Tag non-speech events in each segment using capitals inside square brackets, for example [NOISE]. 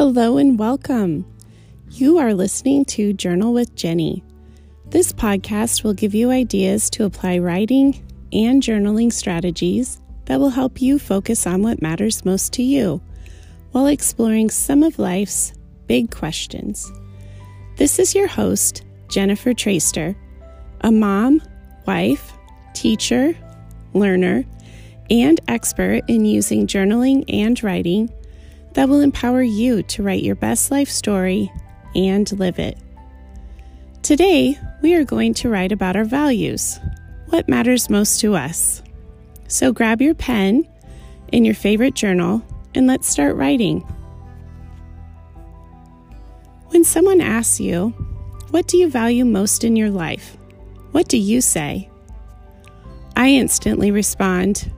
Hello and welcome. You are listening to Journal with Jenny. This podcast will give you ideas to apply writing and journaling strategies that will help you focus on what matters most to you while exploring some of life's big questions. This is your host, Jennifer Traster, a mom, wife, teacher, learner, and expert in using journaling and writing that will empower you to write your best life story and live it. Today, we are going to write about our values, what matters most to us. So grab your pen in your favorite journal and let's start writing. When someone asks you, What do you value most in your life? What do you say? I instantly respond,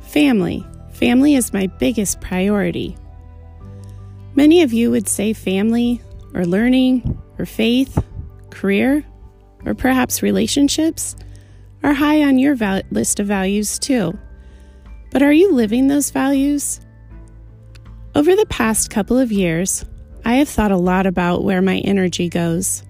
Family. Family is my biggest priority. Many of you would say family, or learning, or faith, career, or perhaps relationships are high on your val- list of values too. But are you living those values? Over the past couple of years, I have thought a lot about where my energy goes.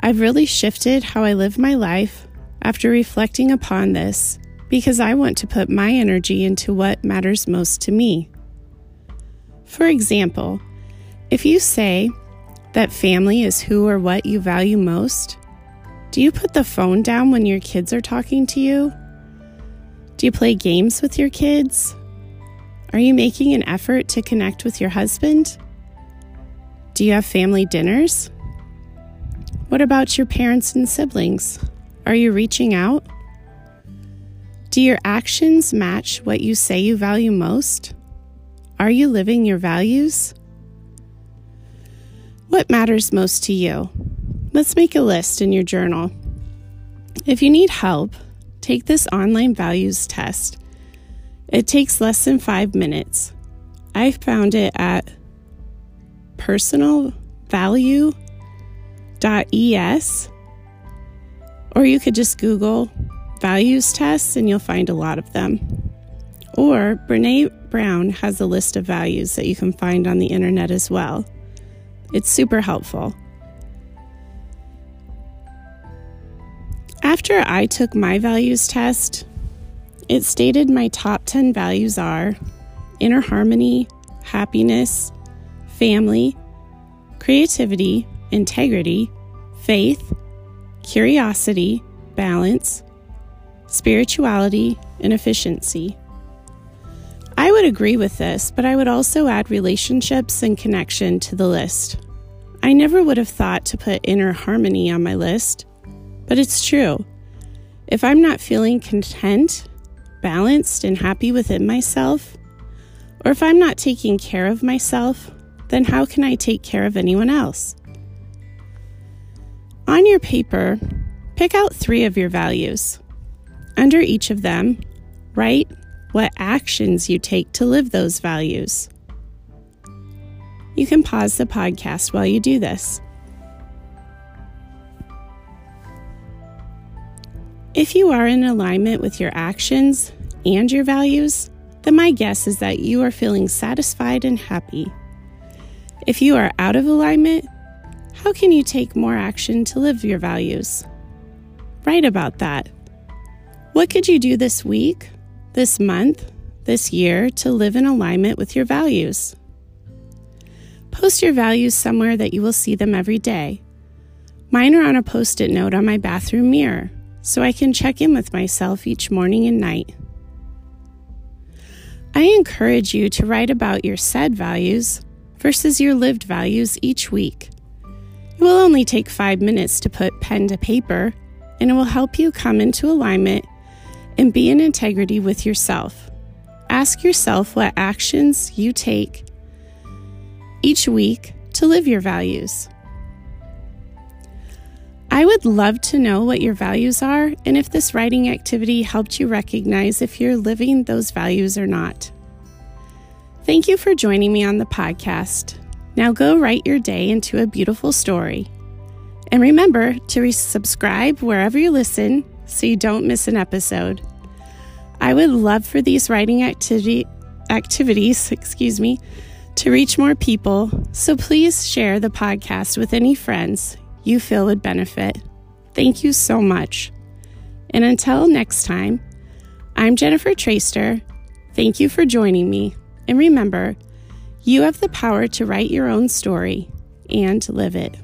I've really shifted how I live my life after reflecting upon this because I want to put my energy into what matters most to me. For example, if you say that family is who or what you value most, do you put the phone down when your kids are talking to you? Do you play games with your kids? Are you making an effort to connect with your husband? Do you have family dinners? What about your parents and siblings? Are you reaching out? Do your actions match what you say you value most? Are you living your values? What matters most to you? Let's make a list in your journal. If you need help, take this online values test. It takes less than five minutes. I found it at personalvalu.es, or you could just Google values tests and you'll find a lot of them. Or Brene Brown has a list of values that you can find on the internet as well. It's super helpful. After I took my values test, it stated my top 10 values are inner harmony, happiness, family, creativity, integrity, faith, curiosity, balance, spirituality, and efficiency. I would agree with this, but I would also add relationships and connection to the list. I never would have thought to put inner harmony on my list, but it's true. If I'm not feeling content, balanced, and happy within myself, or if I'm not taking care of myself, then how can I take care of anyone else? On your paper, pick out three of your values. Under each of them, write what actions you take to live those values. You can pause the podcast while you do this. If you are in alignment with your actions and your values, then my guess is that you are feeling satisfied and happy. If you are out of alignment, how can you take more action to live your values? Write about that. What could you do this week this month, this year to live in alignment with your values. Post your values somewhere that you will see them every day. Mine are on a post it note on my bathroom mirror, so I can check in with myself each morning and night. I encourage you to write about your said values versus your lived values each week. It will only take five minutes to put pen to paper, and it will help you come into alignment and be in integrity with yourself. Ask yourself what actions you take each week to live your values. I would love to know what your values are and if this writing activity helped you recognize if you're living those values or not. Thank you for joining me on the podcast. Now go write your day into a beautiful story. And remember to subscribe wherever you listen so you don't miss an episode. I would love for these writing activity, activities, [LAUGHS] excuse me, to reach more people, so please share the podcast with any friends you feel would benefit. Thank you so much. And until next time, I'm Jennifer Traster. Thank you for joining me. And remember, you have the power to write your own story and live it.